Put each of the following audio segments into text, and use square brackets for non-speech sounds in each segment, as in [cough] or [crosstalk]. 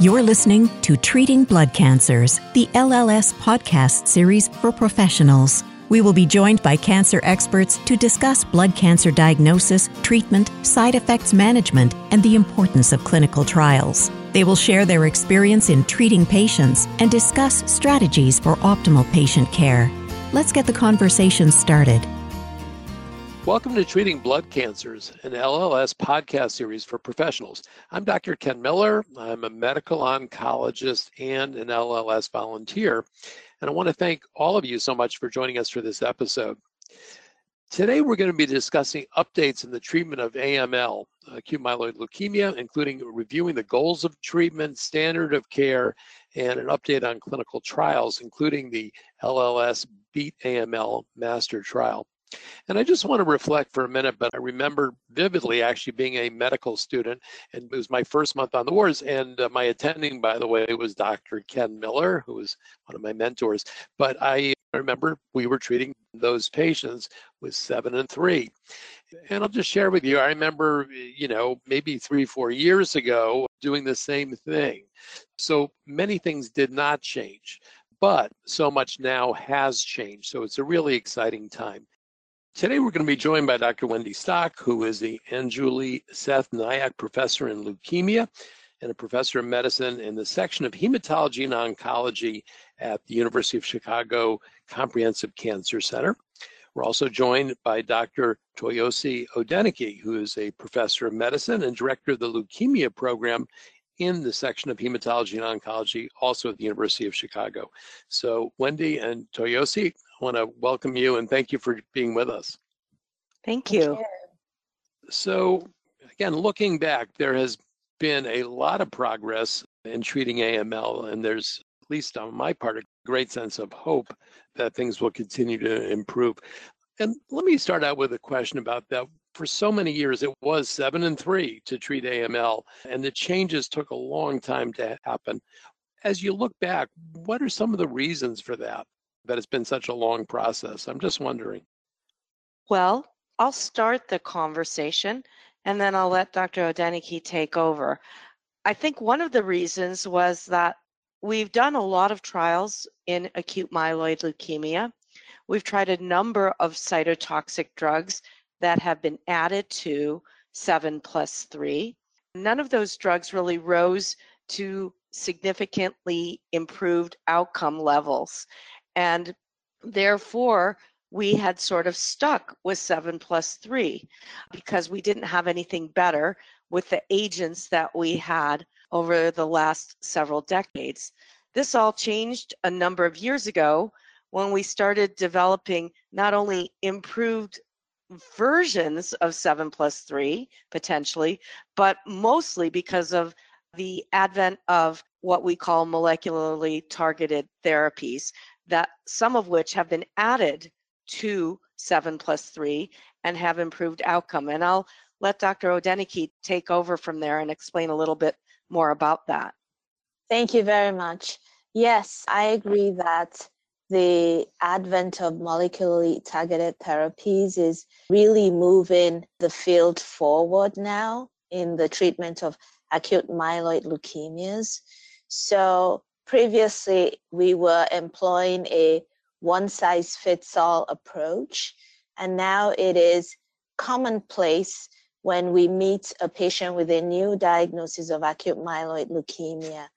You're listening to Treating Blood Cancers, the LLS podcast series for professionals. We will be joined by cancer experts to discuss blood cancer diagnosis, treatment, side effects management, and the importance of clinical trials. They will share their experience in treating patients and discuss strategies for optimal patient care. Let's get the conversation started. Welcome to Treating Blood Cancers, an LLS podcast series for professionals. I'm Dr. Ken Miller. I'm a medical oncologist and an LLS volunteer. And I want to thank all of you so much for joining us for this episode. Today, we're going to be discussing updates in the treatment of AML, acute myeloid leukemia, including reviewing the goals of treatment, standard of care, and an update on clinical trials, including the LLS Beat AML Master Trial. And I just want to reflect for a minute, but I remember vividly actually being a medical student, and it was my first month on the wards. And uh, my attending, by the way, was Dr. Ken Miller, who was one of my mentors. But I remember we were treating those patients with seven and three. And I'll just share with you, I remember, you know, maybe three, four years ago doing the same thing. So many things did not change but so much now has changed. So it's a really exciting time. Today we're going to be joined by Dr. Wendy Stock, who is the Anjuli Seth Nayak Professor in Leukemia and a professor of medicine in the section of hematology and oncology at the University of Chicago Comprehensive Cancer Center. We're also joined by Dr. Toyosi Odenike, who is a professor of medicine and director of the leukemia program in the section of hematology and oncology, also at the University of Chicago. So Wendy and Toyosi, want to welcome you and thank you for being with us. Thank you. So again, looking back, there has been a lot of progress in treating AML, and there's, at least on my part, a great sense of hope that things will continue to improve. And let me start out with a question about that for so many years, it was seven and three to treat AML, and the changes took a long time to happen. As you look back, what are some of the reasons for that, that it's been such a long process? I'm just wondering. Well, I'll start the conversation and then I'll let Dr. Odenike take over. I think one of the reasons was that we've done a lot of trials in acute myeloid leukemia. We've tried a number of cytotoxic drugs that have been added to 7 plus 3. None of those drugs really rose to significantly improved outcome levels. And therefore, we had sort of stuck with 7 plus 3 because we didn't have anything better with the agents that we had over the last several decades. This all changed a number of years ago when we started developing not only improved versions of 7 plus 3 potentially, but mostly because of the advent of what we call molecularly targeted therapies, that some of which have been added to 7 plus 3 and have improved outcome. And I'll let Dr. Odenike take over from there and explain a little bit more about that. Thank you very much. Yes, I agree that the advent of molecularly targeted therapies is really moving the field forward now in the treatment of acute myeloid leukemias. So previously, we were employing a one size fits all approach, and now it is commonplace when we meet a patient with a new diagnosis of acute myeloid leukemia.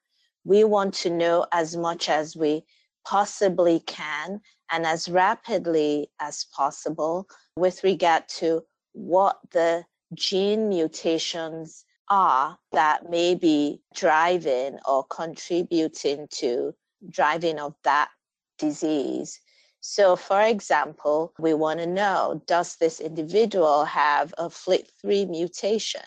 We want to know as much as we possibly can and as rapidly as possible with regard to what the gene mutations are that may be driving or contributing to driving of that disease. So, for example, we want to know does this individual have a FLT3 mutation?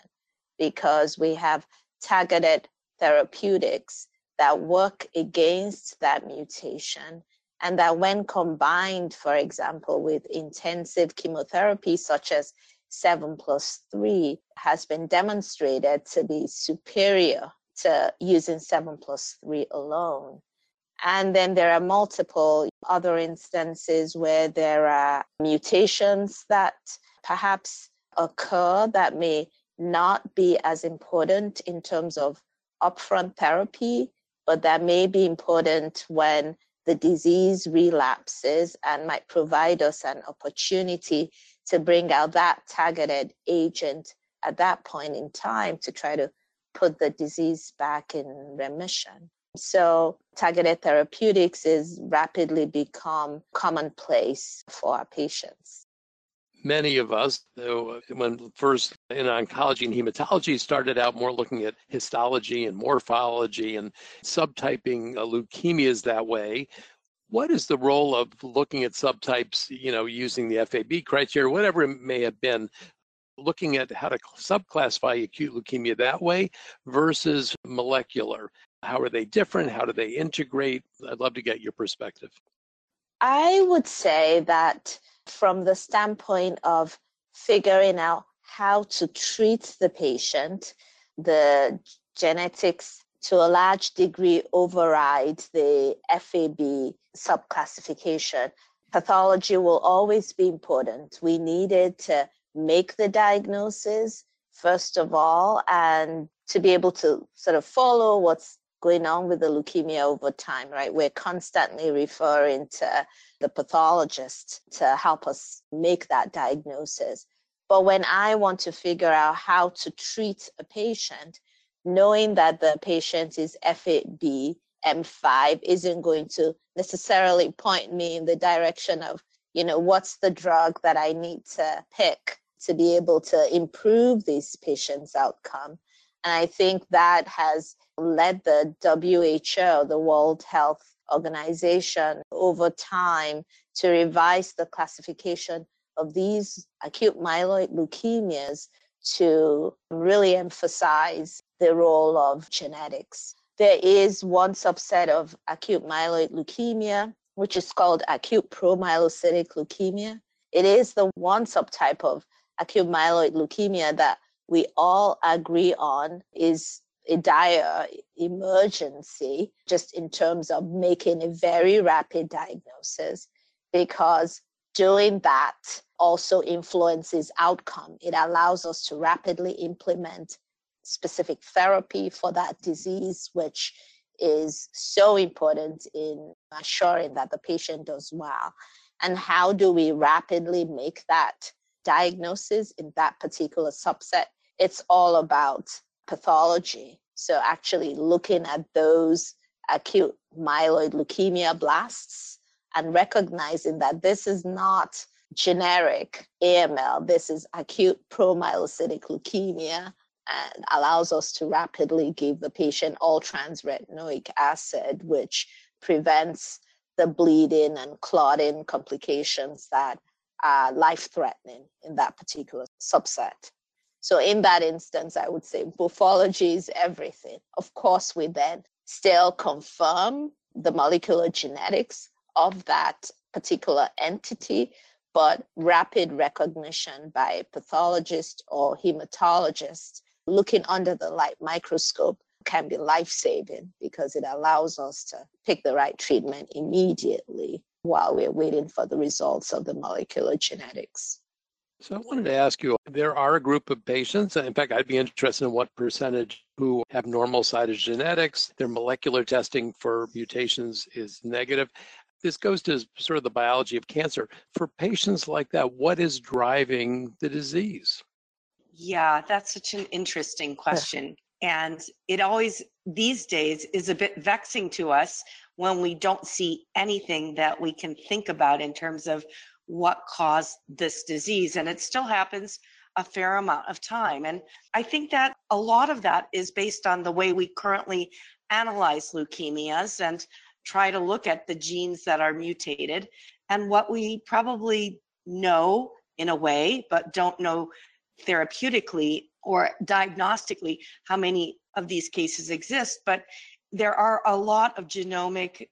Because we have targeted therapeutics that work against that mutation and that when combined, for example, with intensive chemotherapy such as 7 plus 3 has been demonstrated to be superior to using 7 plus 3 alone. And then there are multiple other instances where there are mutations that perhaps occur that may not be as important in terms of upfront therapy, but that may be important when the disease relapses and might provide us an opportunity to bring out that targeted agent at that point in time to try to put the disease back in remission. So targeted therapeutics is rapidly become commonplace for our patients. Many of us, though, when first in oncology and hematology started out more looking at histology and morphology and subtyping leukemias that way, what is the role of looking at subtypes, you know, using the FAB criteria, whatever it may have been, looking at how to subclassify acute leukemia that way versus molecular? How are they different? How do they integrate? I'd love to get your perspective. I would say that from the standpoint of figuring out how to treat the patient, the genetics to a large degree override the FAB subclassification. Pathology will always be important. We needed to make the diagnosis, first of all, and to be able to sort of follow what's going on with the leukemia over time, right? We're constantly referring to the pathologist to help us make that diagnosis. But when I want to figure out how to treat a patient, knowing that the patient is FAB M5 isn't going to necessarily point me in the direction of, you know, what's the drug that I need to pick to be able to improve these patients' outcome. And I think that has led the WHO, the World Health Organization, over time to revise the classification of these acute myeloid leukemias to really emphasize the role of genetics. There is one subset of acute myeloid leukemia, which is called acute promyelocytic leukemia. It is the one subtype of acute myeloid leukemia that we all agree on is a dire emergency just in terms of making a very rapid diagnosis because doing that also influences outcome. It allows us to rapidly implement specific therapy for that disease, which is so important in assuring that the patient does well. And how do we rapidly make that diagnosis in that particular subset? It's all about pathology. So, actually, looking at those acute myeloid leukemia blasts and recognizing that this is not generic AML, this is acute promyelocytic leukemia and allows us to rapidly give the patient all transretinoic acid, which prevents the bleeding and clotting complications that are life threatening in that particular subset. So, in that instance, I would say morphology is everything. Of course, we then still confirm the molecular genetics of that particular entity, but rapid recognition by pathologist or hematologist looking under the light microscope can be life saving because it allows us to pick the right treatment immediately while we're waiting for the results of the molecular genetics. So I wanted to ask you, there are a group of patients, and in fact, I'd be interested in what percentage who have normal cytogenetics, their molecular testing for mutations is negative. This goes to sort of the biology of cancer. For patients like that, what is driving the disease? Yeah, that's such an interesting question. And it always, these days, is a bit vexing to us when we don't see anything that we can think about in terms of what caused this disease. And it still happens a fair amount of time. And I think that a lot of that is based on the way we currently analyze leukemias and try to look at the genes that are mutated and what we probably know in a way, but don't know therapeutically or diagnostically how many of these cases exist, but there are a lot of genomic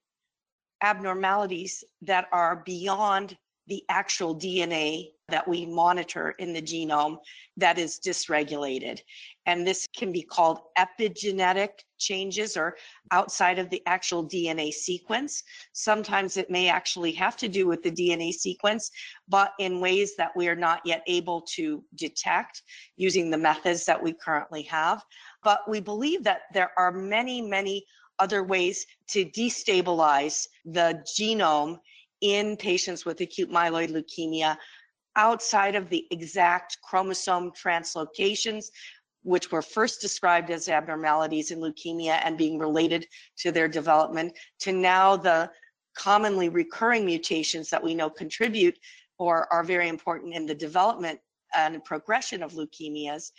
abnormalities that are beyond the actual DNA that we monitor in the genome that is dysregulated. And this can be called epigenetic changes or outside of the actual DNA sequence. Sometimes it may actually have to do with the DNA sequence, but in ways that we are not yet able to detect using the methods that we currently have. But we believe that there are many, many other ways to destabilize the genome in patients with acute myeloid leukemia outside of the exact chromosome translocations, which were first described as abnormalities in leukemia and being related to their development, to now the commonly recurring mutations that we know contribute or are very important in the development and progression of leukemias.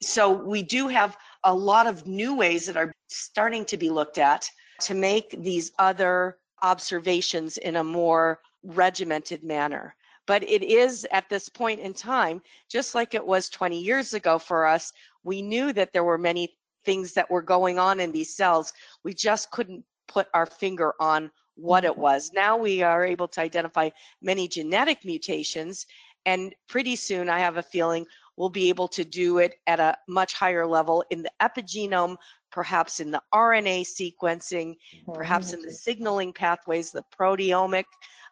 So we do have a lot of new ways that are starting to be looked at to make these other observations in a more regimented manner. But it is at this point in time, just like it was 20 years ago for us, we knew that there were many things that were going on in these cells. We just couldn't put our finger on what it mm-hmm. was. Now we are able to identify many genetic mutations, and pretty soon I have a feeling we'll be able to do it at a much higher level in the epigenome, perhaps in the RNA sequencing, perhaps in the signaling pathways, the proteomic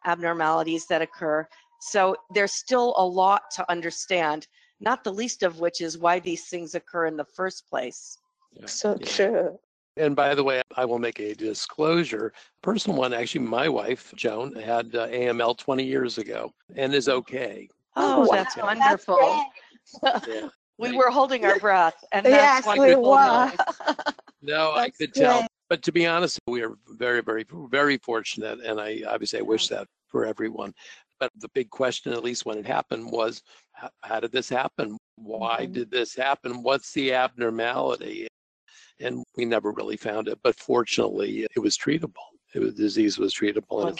abnormalities that occur. So there's still a lot to understand, not the least of which is why these things occur in the first place. Yeah. So yeah. true. And by the way, I will make a disclosure. Personal one, actually, my wife, Joan, had uh, AML 20 years ago and is okay. Oh, wow. that's wonderful. That's yeah. we were holding our breath, and that's yes, wonderful. We were. no, I could great. tell. But to be honest, we are very, very, very fortunate, and I obviously I wish that for everyone. But the big question, at least when it happened, was how, did this happen? Why mm-hmm. did this happen? What's the abnormality? And we never really found it, but fortunately, it was treatable. It was, disease was treatable.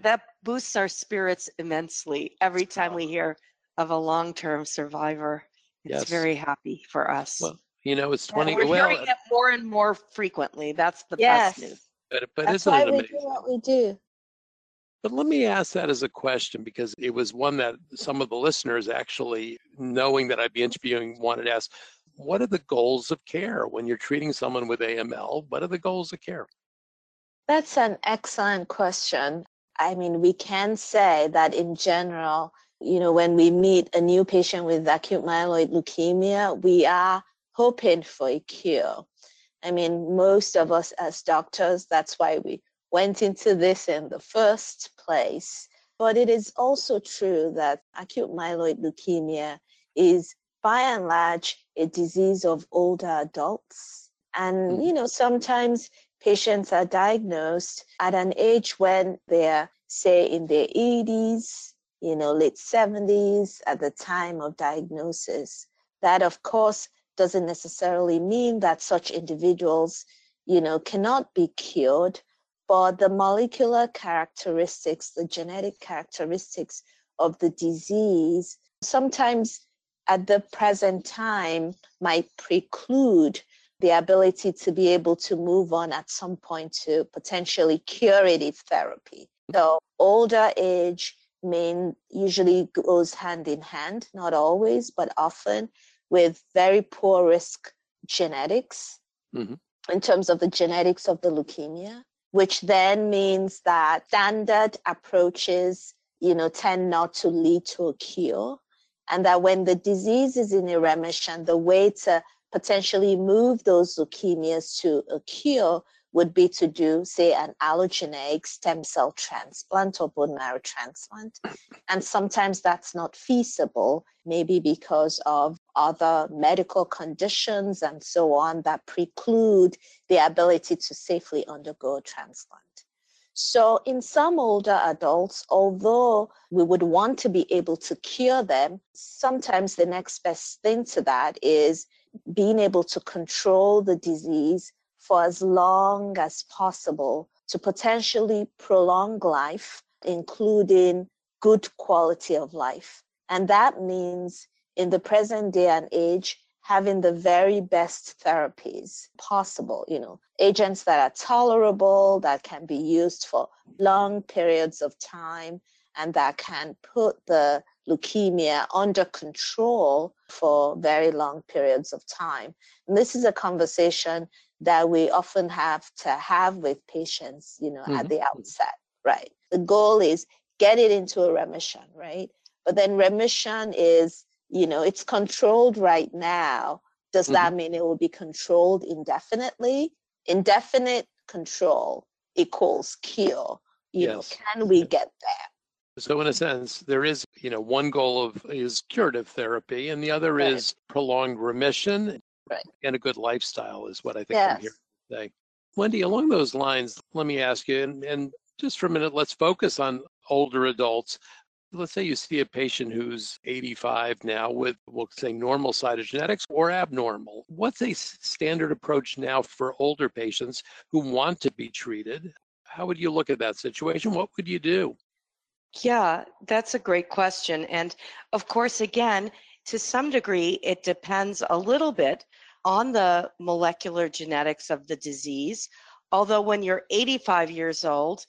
That boosts our spirits immensely every time we hear of a long-term survivor. It's yes. very happy for us. Well, you know, it's 20. Yeah, we're well, hearing it more and more frequently. That's the yes. best news. But, but That's isn't why it amazing? we do what we do. But let me ask that as a question because it was one that some of the listeners actually, knowing that I'd be interviewing, wanted to ask what are the goals of care when you're treating someone with AML? What are the goals of care? That's an excellent question. I mean, we can say that in general, you know, when we meet a new patient with acute myeloid leukemia, we are hoping for a cure. I mean, most of us as doctors, that's why we went into this in the first place. But it is also true that acute myeloid leukemia is by and large a disease of older adults. And, mm. you know, sometimes patients are diagnosed at an age when they're, say, in their 80s, you know, late 70s at the time of diagnosis. That, of course, doesn't necessarily mean that such individuals, you know, cannot be cured but the molecular characteristics, the genetic characteristics of the disease, sometimes at the present time might preclude the ability to be able to move on at some point to potentially curative therapy. So older age mean usually goes hand in hand, not always, but often with very poor risk genetics mm-hmm. in terms of the genetics of the leukemia which then means that standard approaches, you know, tend not to lead to a cure. And that when the disease is in remission, the way to potentially move those leukemias to a cure would be to do, say, an allogeneic stem cell transplant or bone marrow transplant. And sometimes that's not feasible, maybe because of other medical conditions and so on that preclude the ability to safely undergo transplant. So, in some older adults, although we would want to be able to cure them, sometimes the next best thing to that is being able to control the disease for as long as possible to potentially prolong life, including good quality of life. And that means in the present day and age, having the very best therapies possible, you know, agents that are tolerable, that can be used for long periods of time, and that can put the leukemia under control for very long periods of time. And this is a conversation that we often have to have with patients, you know, mm-hmm. at the outset, right? The goal is get it into a remission, right? But then remission is, you know, it's controlled right now. Does mm-hmm. that mean it will be controlled indefinitely? Indefinite control equals cure. You yes. know, can we get there? So in a sense, there is, you know, one goal of is curative therapy and the other right. is prolonged remission right. and a good lifestyle is what I think yes. I'm here to say. Wendy, along those lines, let me ask you, and, and just for a minute, let's focus on older adults. Let's say you see a patient who's 85 now with, we'll say, normal cytogenetics or abnormal. What's a standard approach now for older patients who want to be treated? How would you look at that situation? What would you do? Yeah, that's a great question. And of course, again, to some degree, it depends a little bit on the molecular genetics of the disease. Although, when you're 85 years old,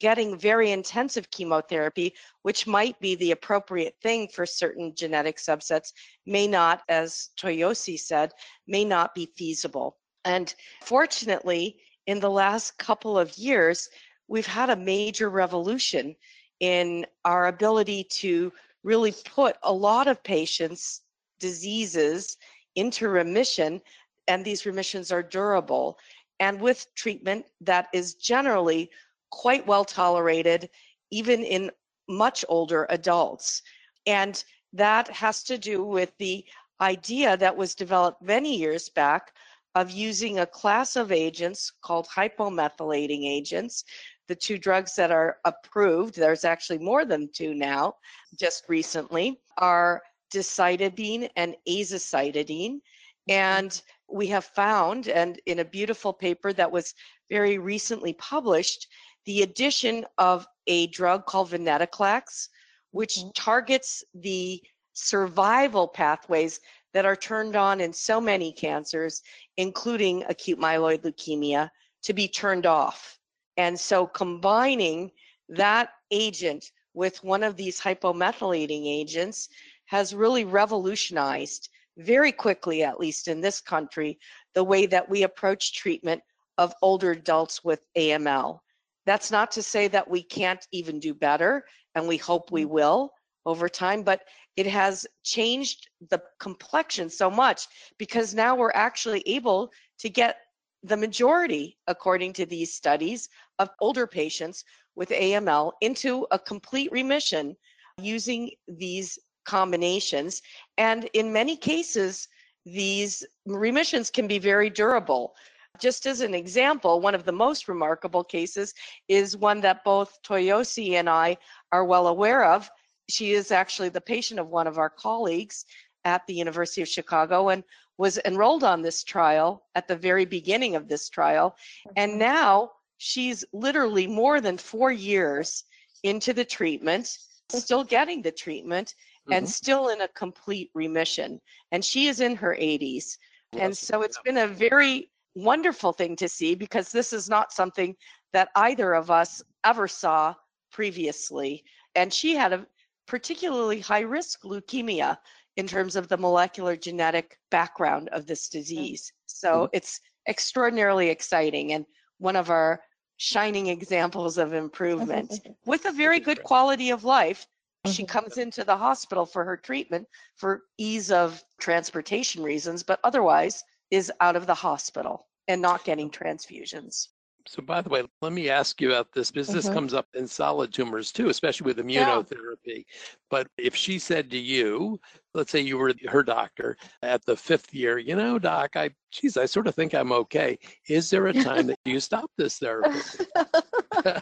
getting very intensive chemotherapy, which might be the appropriate thing for certain genetic subsets, may not, as Toyosi said, may not be feasible. And fortunately, in the last couple of years, we've had a major revolution in our ability to really put a lot of patients' diseases into remission, and these remissions are durable. And with treatment that is generally quite well tolerated, even in much older adults. And that has to do with the idea that was developed many years back of using a class of agents called hypomethylating agents. The two drugs that are approved, there's actually more than two now, just recently, are decitabine and azacitidine. Mm-hmm. And we have found, and in a beautiful paper that was very recently published, the addition of a drug called venetoclax, which mm-hmm. targets the survival pathways that are turned on in so many cancers, including acute myeloid leukemia, to be turned off. And so combining that agent with one of these hypomethylating agents has really revolutionized very quickly, at least in this country, the way that we approach treatment of older adults with AML. That's not to say that we can't even do better, and we hope we mm. will over time, but it has changed the complexion so much because now we're actually able to get the majority, according to these studies, of older patients with AML into a complete remission using these combinations. And in many cases, these remissions can be very durable. Just as an example, one of the most remarkable cases is one that both Toyosi and I are well aware of. She is actually the patient of one of our colleagues at the University of Chicago and was enrolled on this trial at the very beginning of this trial. And now she's literally more than four years into the treatment, still getting the treatment, mm-hmm. and still in a complete remission. And she is in her 80s. And so it's been a very wonderful thing to see because this is not something that either of us ever saw previously. And she had a particularly high risk leukemia in terms of the molecular genetic background of this disease. So mm-hmm. it's extraordinarily exciting and one of our shining examples of improvement with a very good quality of life. She mm-hmm. comes into the hospital for her treatment for ease of transportation reasons, but otherwise is out of the hospital and not getting transfusions. So, by the way, let me ask you about this because this mm-hmm. comes up in solid tumors too, especially with immunotherapy. Yeah. But if she said to you, let's say you were her doctor at the fifth year, you know, doc, I, geez, I sort of think I'm okay. Is there a time that [laughs] you stop this therapy?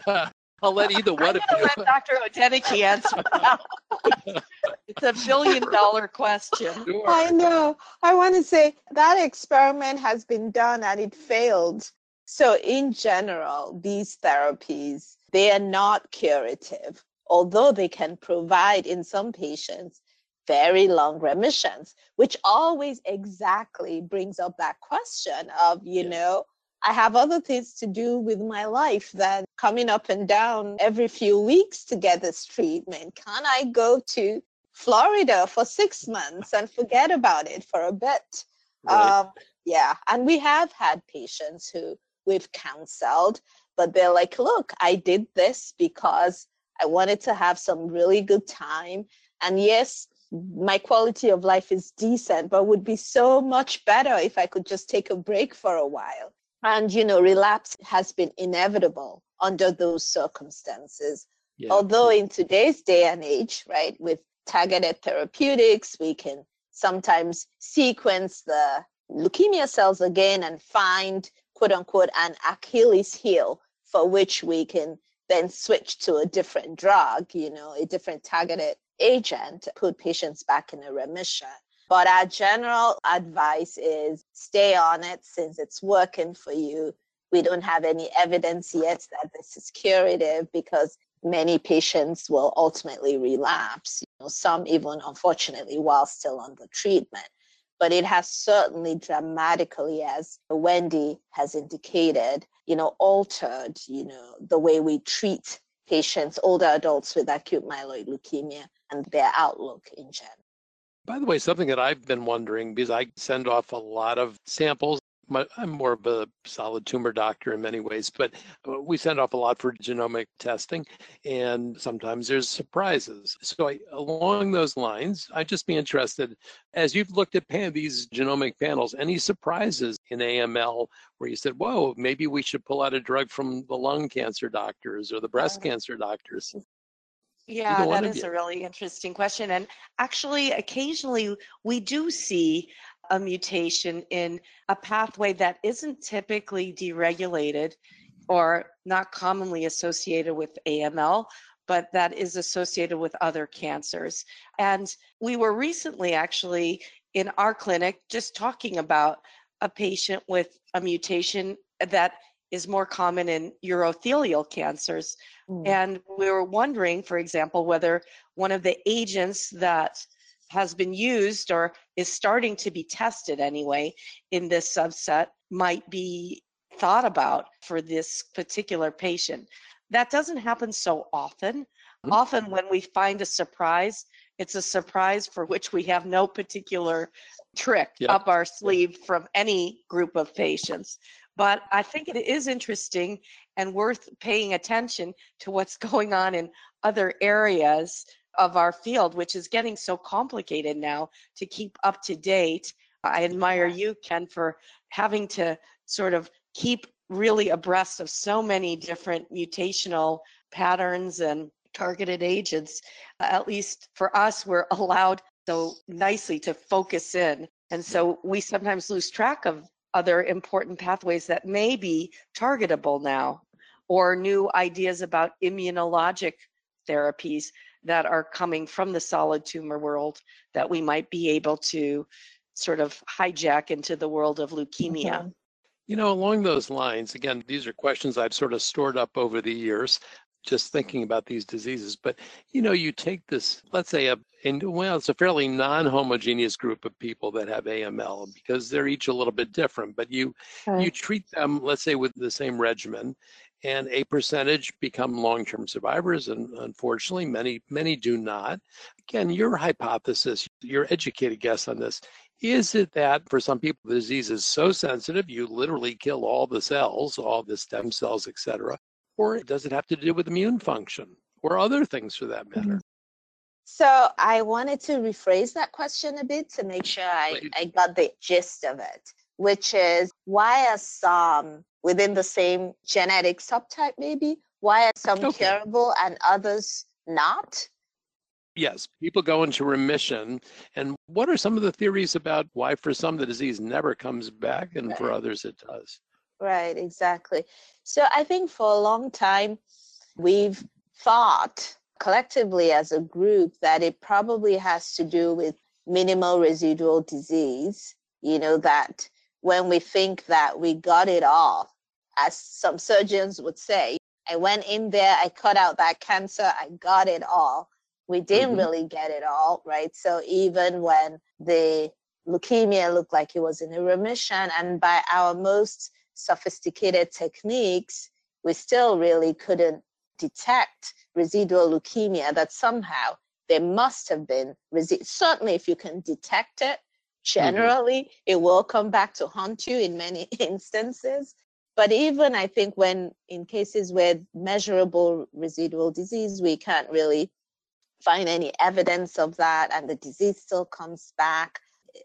[laughs] I'll let either one of you. Let Dr. Odenike answer. [laughs] it's a billion dollar question. Sure. I know. I want to say that experiment has been done and it failed. So in general, these therapies, they are not curative, although they can provide in some patients very long remissions, which always exactly brings up that question of, you yes. know, I have other things to do with my life than coming up and down every few weeks to get this treatment. Can I go to Florida for six months and forget about it for a bit. Right. Um, yeah, and we have had patients who we've counseled, but they're like, look, I did this because I wanted to have some really good time. And yes, my quality of life is decent, but would be so much better if I could just take a break for a while. And, you know, relapse has been inevitable under those circumstances. Yeah. Although in today's day and age, right, with targeted therapeutics, we can sometimes sequence the leukemia cells again and find, quote unquote, an Achilles heel for which we can then switch to a different drug, you know, a different targeted agent, put patients back in a remission. But our general advice is stay on it since it's working for you. We don't have any evidence yet that this is curative because many patients will ultimately relapse, you know, some even unfortunately while still under treatment. But it has certainly dramatically, as Wendy has indicated, you know, altered, you know, the way we treat patients, older adults with acute myeloid leukemia and their outlook in general. By the way, something that I've been wondering because I send off a lot of samples. My, I'm more of a solid tumor doctor in many ways, but uh, we send off a lot for genomic testing, and sometimes there's surprises. So, I, along those lines, I'd just be interested as you've looked at pan- these genomic panels, any surprises in AML where you said, "Whoa, maybe we should pull out a drug from the lung cancer doctors or the breast cancer doctors"? Yeah, that is one that of is you. a really interesting question. And actually, occasionally we do see a mutation in a pathway that isn't typically deregulated or not commonly associated with AML, but that is associated with other cancers. And we were recently actually in our clinic just talking about a patient with a mutation that is more common in urothelial cancers. Mm. And we were wondering, for example, whether one of the agents that has been used or is starting to be tested anyway in this subset might be thought about for this particular patient. That doesn't happen so often. Mhm. Often, when we find a surprise, it's a surprise for which we have no particular trick Yep. up our sleeve from any group of patients. But I think it is interesting and worth paying attention to what's [laughs] going on in other areas of our field, which is getting so complicated now to keep up to date. I admire you, Ken, for having to sort of keep really abreast of so many different mutational patterns and targeted agents. At least for us, we're [laughs] allowed so nicely to focus in. And so we sometimes lose track of other important pathways that may be targetable now or new ideas about immunologic therapies that are coming from the solid tumor world that we might be able to sort of hijack into the world of leukemia. Mhm. You know, along those lines, again, these are questions I've sort of stored up over the years, just thinking about these diseases. But, you know, you take this, let's say, a, and well, it's a fairly non homogeneous group of people that have AML because they're each a little bit different, but you, you treat them, let's say, with the same regimen. And a percentage become long-term survivors, and unfortunately, many many do not. Again, your hypothesis, your educated guess on this, is it that for some people the disease is so sensitive you literally kill all the cells, all the stem cells, etc., or it does it have to do with immune function or other things for that mm-hmm. matter? So I wanted to rephrase that question a bit to make sure I, Please. I got the gist of it, which is why are some within the same genetic subtype maybe? Why are some Okay. curable and others not? Yes, people go into remission. And what are some of the theories about why for some the disease never comes back and for others it does? Right, exactly. So I think for a long time, we've thought collectively as a group that it probably has to do with minimal residual disease. You know, that when we think that we got it all, as some surgeons would say, I went in there, I cut out that cancer, I got it all. We didn't Mhm. really get it all, right? So even when the leukemia looked like it was in a remission, and by our most sophisticated techniques, we still really couldn't detect residual leukemia that somehow there must have been resistance. Certainly, if you can detect it, mm-hmm. generally mm-hmm. it will come back to haunt you in many [laughs] instances. But even I think when in cases with measurable residual disease, we can't really find any evidence of that and the disease still comes back,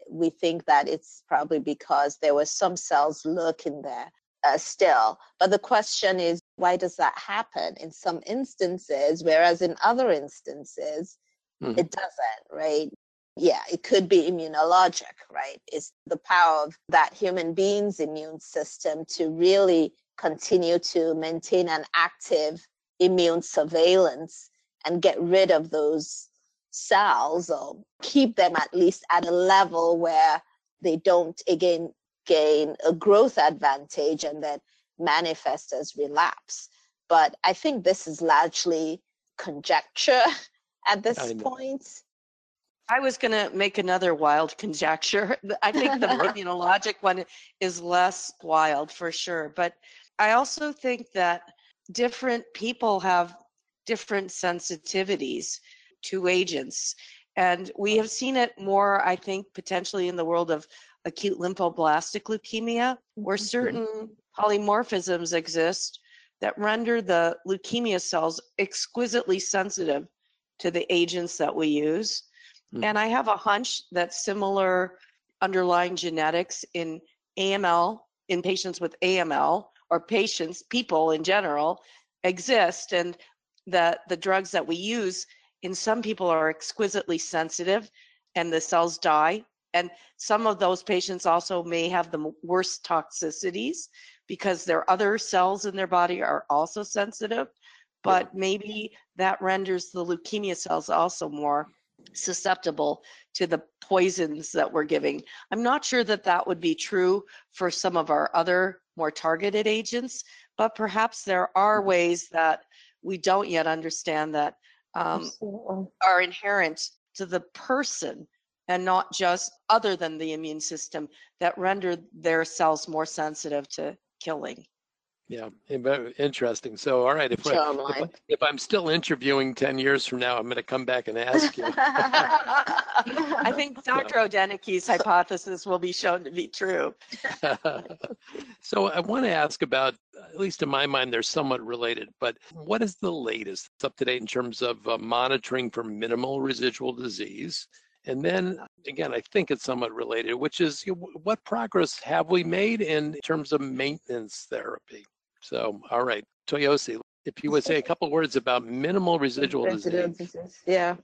we think that it's probably because there were some cells lurking there uh, still. But the question is, why does that happen in some instances, whereas in other instances, mm-hmm. it doesn't, right? Yeah, it could be immunologic, right? It's the power of that human being's immune system to really continue to maintain an active immune surveillance and get rid of those cells or keep them at least at a level where they don't again gain a growth advantage and then manifest as relapse. But I think this is largely conjecture [laughs] at this point. I was going to make another wild conjecture. [laughs] I think the [laughs] immunologic one is less wild for sure. But I also think that different people have different sensitivities to agents. And we have seen it more, I think, potentially in the world of acute lymphoblastic leukemia, where mm-hmm. certain polymorphisms exist that render the leukemia cells exquisitely sensitive to the agents that we use. Mm. And I have a hunch that similar underlying genetics in AML, in patients with AML, or patients, people in general, exist. And that the drugs that we use in some people are exquisitely sensitive and the cells die. And some of those patients also may have the worst toxicities because their other cells in their body are also sensitive. But maybe that renders the leukemia cells also more susceptible to the poisons that we're giving. I'm not sure that that would be true for some of our other more targeted agents, but perhaps there are ways that we don't yet understand that um, are inherent to the person and not just other than the immune system that render their cells more sensitive to killing. Yeah, interesting. So, all right, if, if, if, I'm still interviewing 10 years from now, I'm going to come back and ask you. [laughs] I think [laughs] Dr. Odenike's hypothesis will be shown to be true. [laughs] so, I want to ask about, at least in my mind, they're somewhat related, but what is the latest up to date in terms of uh, monitoring for minimal residual disease? And then again, I think it's somewhat related, which is you know, what progress have we made in terms of maintenance therapy? So, all right, Toyosi, if you would say a couple words about minimal residual, residual disease. disease. Yeah,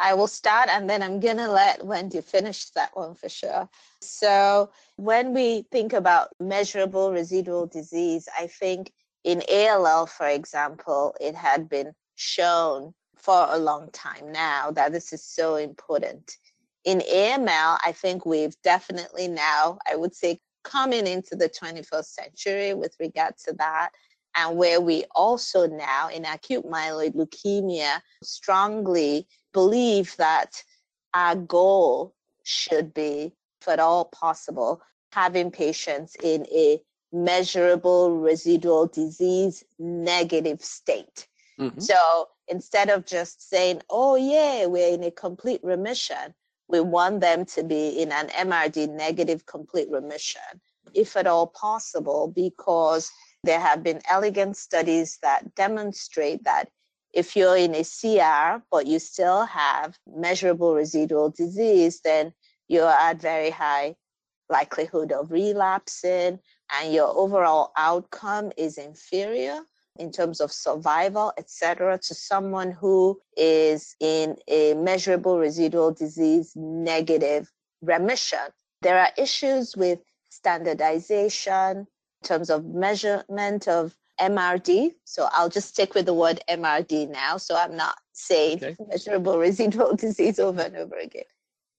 I will start and then I'm going to let Wendy finish that one for sure. So, when we think about measurable residual disease, I think in ALL, for example, it had been shown for a long time now that this is so important. In AML, I think we've definitely now, I would say, coming into the 21st century with regard to that and where we also now in acute myeloid leukemia strongly believe that our goal should be, if at all possible, having patients in a measurable residual disease negative state. Mm-hmm. So instead of just saying, oh, yeah, we're in a complete remission, we want them to be in an MRD negative complete remission, if at all possible, because there have been elegant studies that demonstrate that if you're in a CR, but you still have measurable residual disease, then you're at very high likelihood of relapsing and your overall outcome is inferior in terms of survival, etc., to someone who is in a measurable residual disease negative remission. There are issues with standardization terms of measurement of MRD. So I'll just stick with the word MRD now. So I'm not saying okay. measurable [laughs] residual disease over and over again.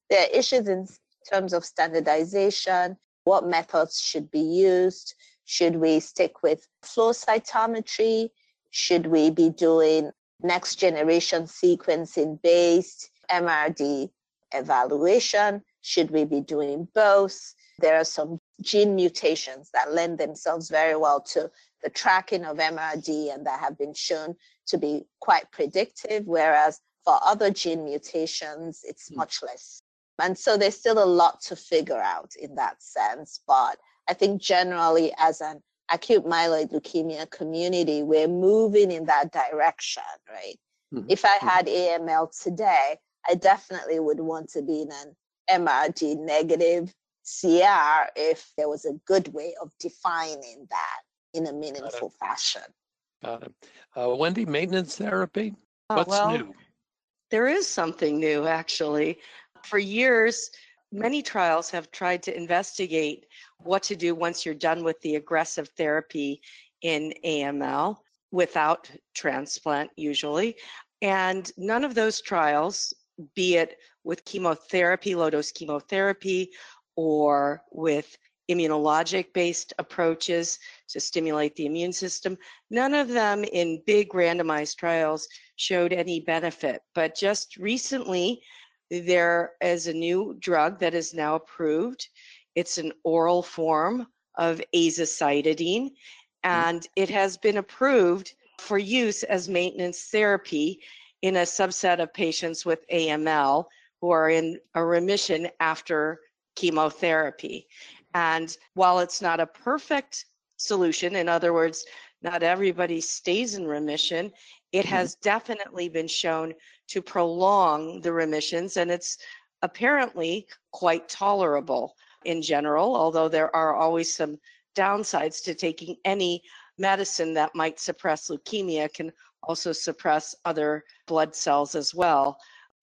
There are issues in terms of standardization, what methods should be used, should we stick with flow cytometry? Should we be doing next generation sequencing based MRD evaluation? Should we be doing both? There are some gene mutations that lend themselves very well to the tracking of MRD and that have been shown to be quite predictive, whereas For other gene mutations, it's Hmm. much less. And so there's still a lot to figure out in that sense. But I think generally, as an acute myeloid leukemia community, we're moving in that direction, right? Mhm. If I Mhm. had AML today, I definitely would want to be in an MRD negative CR if there was a good way of defining that in a meaningful fashion. Got it. Uh, Wendy, maintenance therapy? Uh, What's well, new? There is something new, actually. For years, many trials have tried to investigate what to do once you're done with the aggressive therapy in AML without transplant, usually. And none of those trials, be it with chemotherapy, low dose chemotherapy, or with immunologic based approaches to stimulate the immune system, none of them in big randomized trials showed any benefit. But just recently, there is a new drug that is now approved. It's an oral form of azacitidine, mm-hmm. and it has been approved for use as maintenance therapy in a subset of patients with AML who are in a remission after chemotherapy. And while it's not a perfect solution, in other words, not everybody stays in remission, it mm-hmm. has definitely been shown to prolong the remissions, and it's apparently quite tolerable in general, although there are always some downsides to taking any medicine that might suppress leukemia can also suppress other blood cells as well.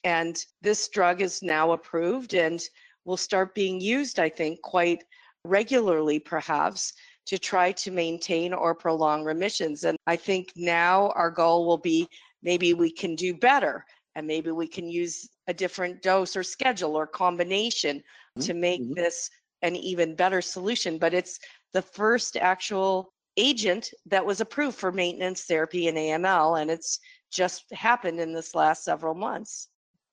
And this drug is now approved and will start being used, I think, quite regularly, perhaps, to try to maintain or prolong remissions. And I think now our goal will be maybe we can do better and maybe we can use a different dose or schedule or combination to make mhm. this an even better solution. But it's the first actual agent that was approved for maintenance therapy in AML, and it's just happened in this last several months.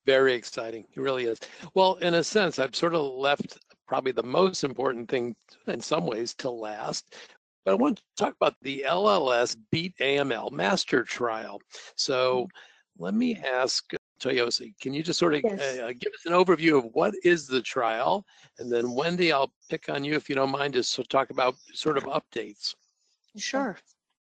Very exciting. It really is. Well, in a sense, I've sort of left probably the most important thing in some ways to last. But I want to talk about the LLS Beat AML Master Trial. So let me ask Toyosi, can you just sort of Yes. uh, give us an overview of what is the trial? And then Wendy, I'll pick on you if you don't mind to so talk about sort of updates. Sure.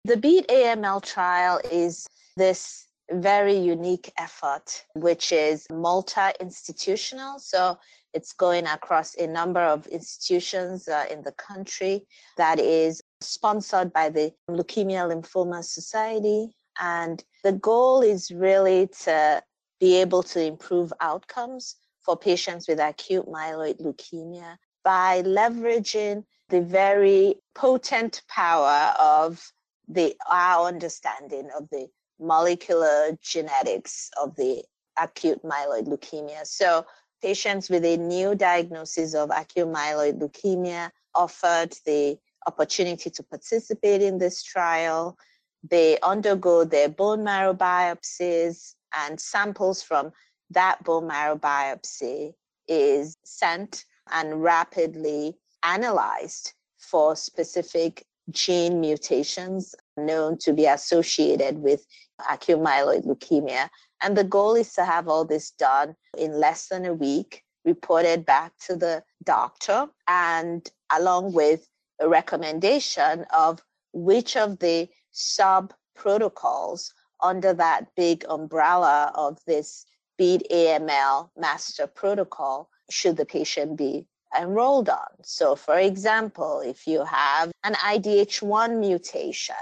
The Beat AML trial is this very unique effort, which is multi institutional. So it's going across a number of institutions uh, in the country that is sponsored by the Leukemia Lymphoma Society. And the goal is really to be able to improve outcomes for patients with acute myeloid leukemia by leveraging the very potent power of the our understanding of the molecular genetics of the acute myeloid leukemia. So patients with a new diagnosis of acute myeloid leukemia offered the opportunity to participate in this trial. They undergo their bone marrow biopsies and samples from that bone marrow biopsy is sent and rapidly analyzed for specific gene mutations known to be associated with acute myeloid leukemia. And the goal is to have all this done in less than a week, reported back to the doctor, and along with a recommendation of which of the sub protocols under that big umbrella of this Beat AML master protocol should the patient be enrolled on. So, for example, if you have an IDH1 mutation,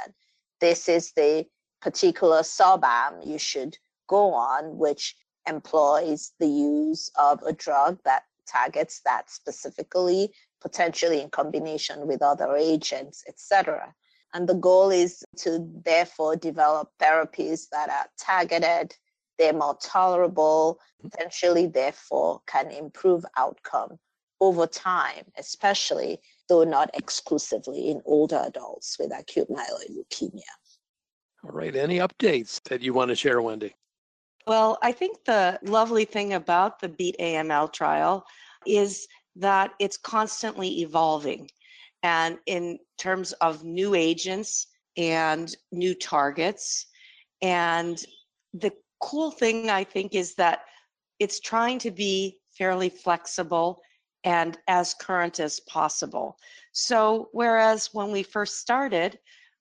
this is the particular SOBAM you should go on, which employs the use of a drug that targets that specifically, potentially in combination with other agents, etc. And the goal is to therefore develop therapies that are targeted, they're more tolerable, potentially therefore can improve outcome over time, especially though not exclusively in older adults with acute myeloid leukemia. All right, any updates that you want to share, Wendy? Well, I think the lovely thing about the Beat AML trial is that it's constantly evolving. And in terms of new agents and new targets, and the cool thing I think is that it's trying to be fairly flexible and as current as possible. So, whereas when we first started,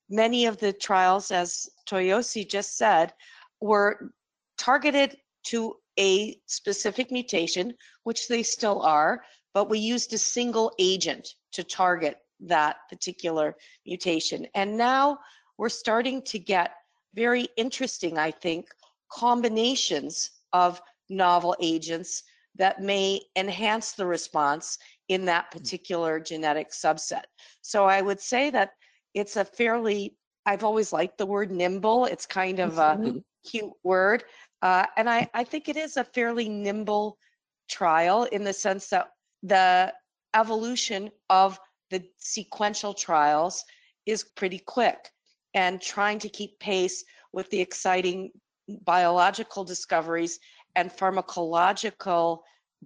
many of the trials, as Toyosi just said, were targeted to a specific mutation, which they still are, but we used a single agent to target that particular mutation. And now we're starting to get very interesting, I think, combinations of novel agents that may enhance the response in that mm. particular genetic subset. So I would say that it's a fairly, I've always liked the word nimble. It's kind of a mm-hmm. cute word. Uh, and I, I think it is a fairly nimble trial in the sense that the evolution of the sequential trials is pretty quick and trying to keep pace with the exciting biological discoveries and pharmacological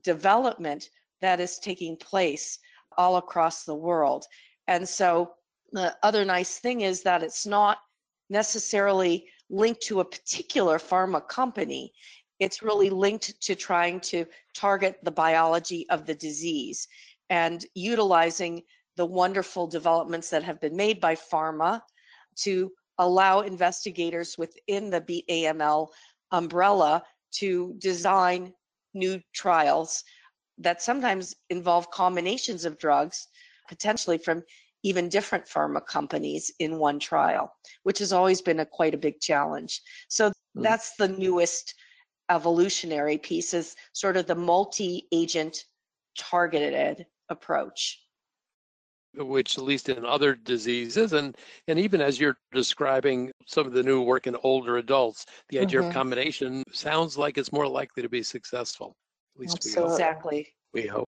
development that is taking place all across the world. And so the other nice thing is that it's not necessarily linked to a particular pharma company. It's really linked to trying to target the biology of the disease and utilizing the wonderful developments that have been made by pharma to allow investigators within the Beat AML umbrella to design new trials that sometimes involve combinations of drugs, potentially from even different pharma companies in one trial, which has always been a quite a big challenge. So mm. that's the newest evolutionary piece is sort of the multi-agent targeted approach which at least in other diseases and and even as you're describing some of the new work in older adults the idea mm-hmm. of combination sounds like it's more likely to be successful at least Absolutely. we hope. exactly we hope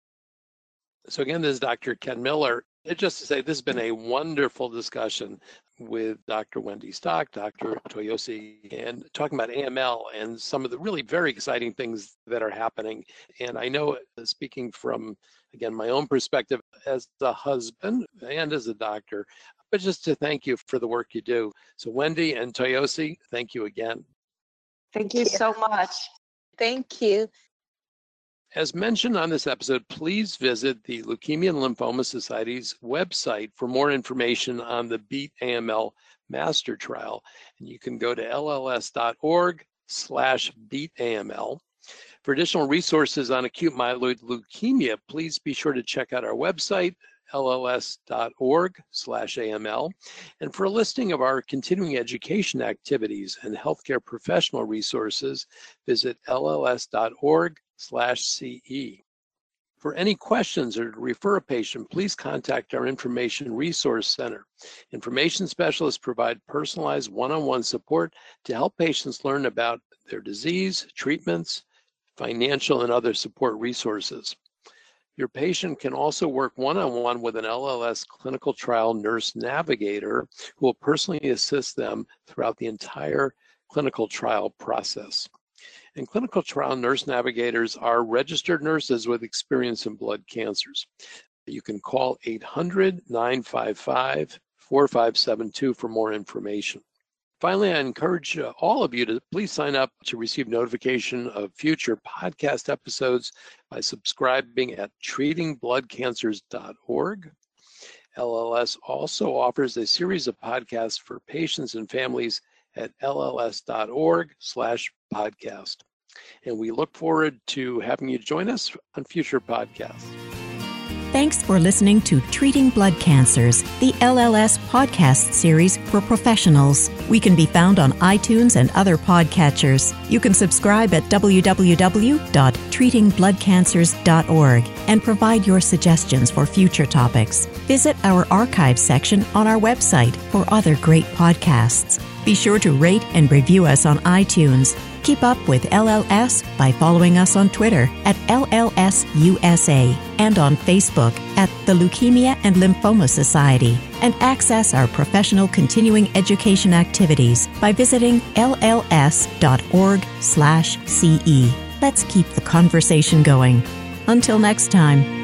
so again this is dr ken miller just to say this has been a wonderful discussion with Dr. Wendy Stock, Dr. Toyosi, and talking about AML and some of the really very exciting things that are happening. And I know, uh, speaking from, again, my own perspective as a husband and as a doctor, but just to thank you for the work you do. So, Wendy and Toyosi, thank you again. Thank you so much. Thank you. As mentioned on this episode, please visit the Leukemia and Lymphoma Society's website for more information on the Beat AML Master Trial. And you can go to lls.org slash beataml. For additional resources on acute myeloid leukemia, please be sure to check out our website, lls.org slash AML. And for a listing of our continuing education activities and healthcare professional resources, visit lls.org slash CE. For any questions or to refer a patient, please contact our Information Resource Center. Information specialists provide personalized one-on-one support to help patients learn about their disease, treatments, financial and other support resources. Your patient can also work one-on-one with an LLS clinical trial nurse navigator who will personally assist them throughout the entire clinical trial process. And clinical trial nurse navigators are registered nurses with experience in blood cancers. You can call 800 955 4572 for more information. Finally, I encourage uh, all of you to please sign up to receive notification of future podcast episodes by subscribing at treatingbloodcancers.org. LLS also offers a series of podcasts for patients and families at lls.org slash podcast. And we look forward to having you join us on future podcasts. Thanks for listening to Treating Blood Cancers, the LLS podcast series for professionals. We can be found on iTunes and other podcatchers. You can subscribe at www.treatingbloodcancers.org and provide your suggestions for future topics. Visit our archives section on our website for other great podcasts. Be sure to rate and review us on iTunes Keep up with LLS by following us on Twitter at LLSUSA and on Facebook at the Leukemia and Lymphoma Society. And access our professional continuing education activities by visiting lls.org/ce. Let's keep the conversation going. Until next time.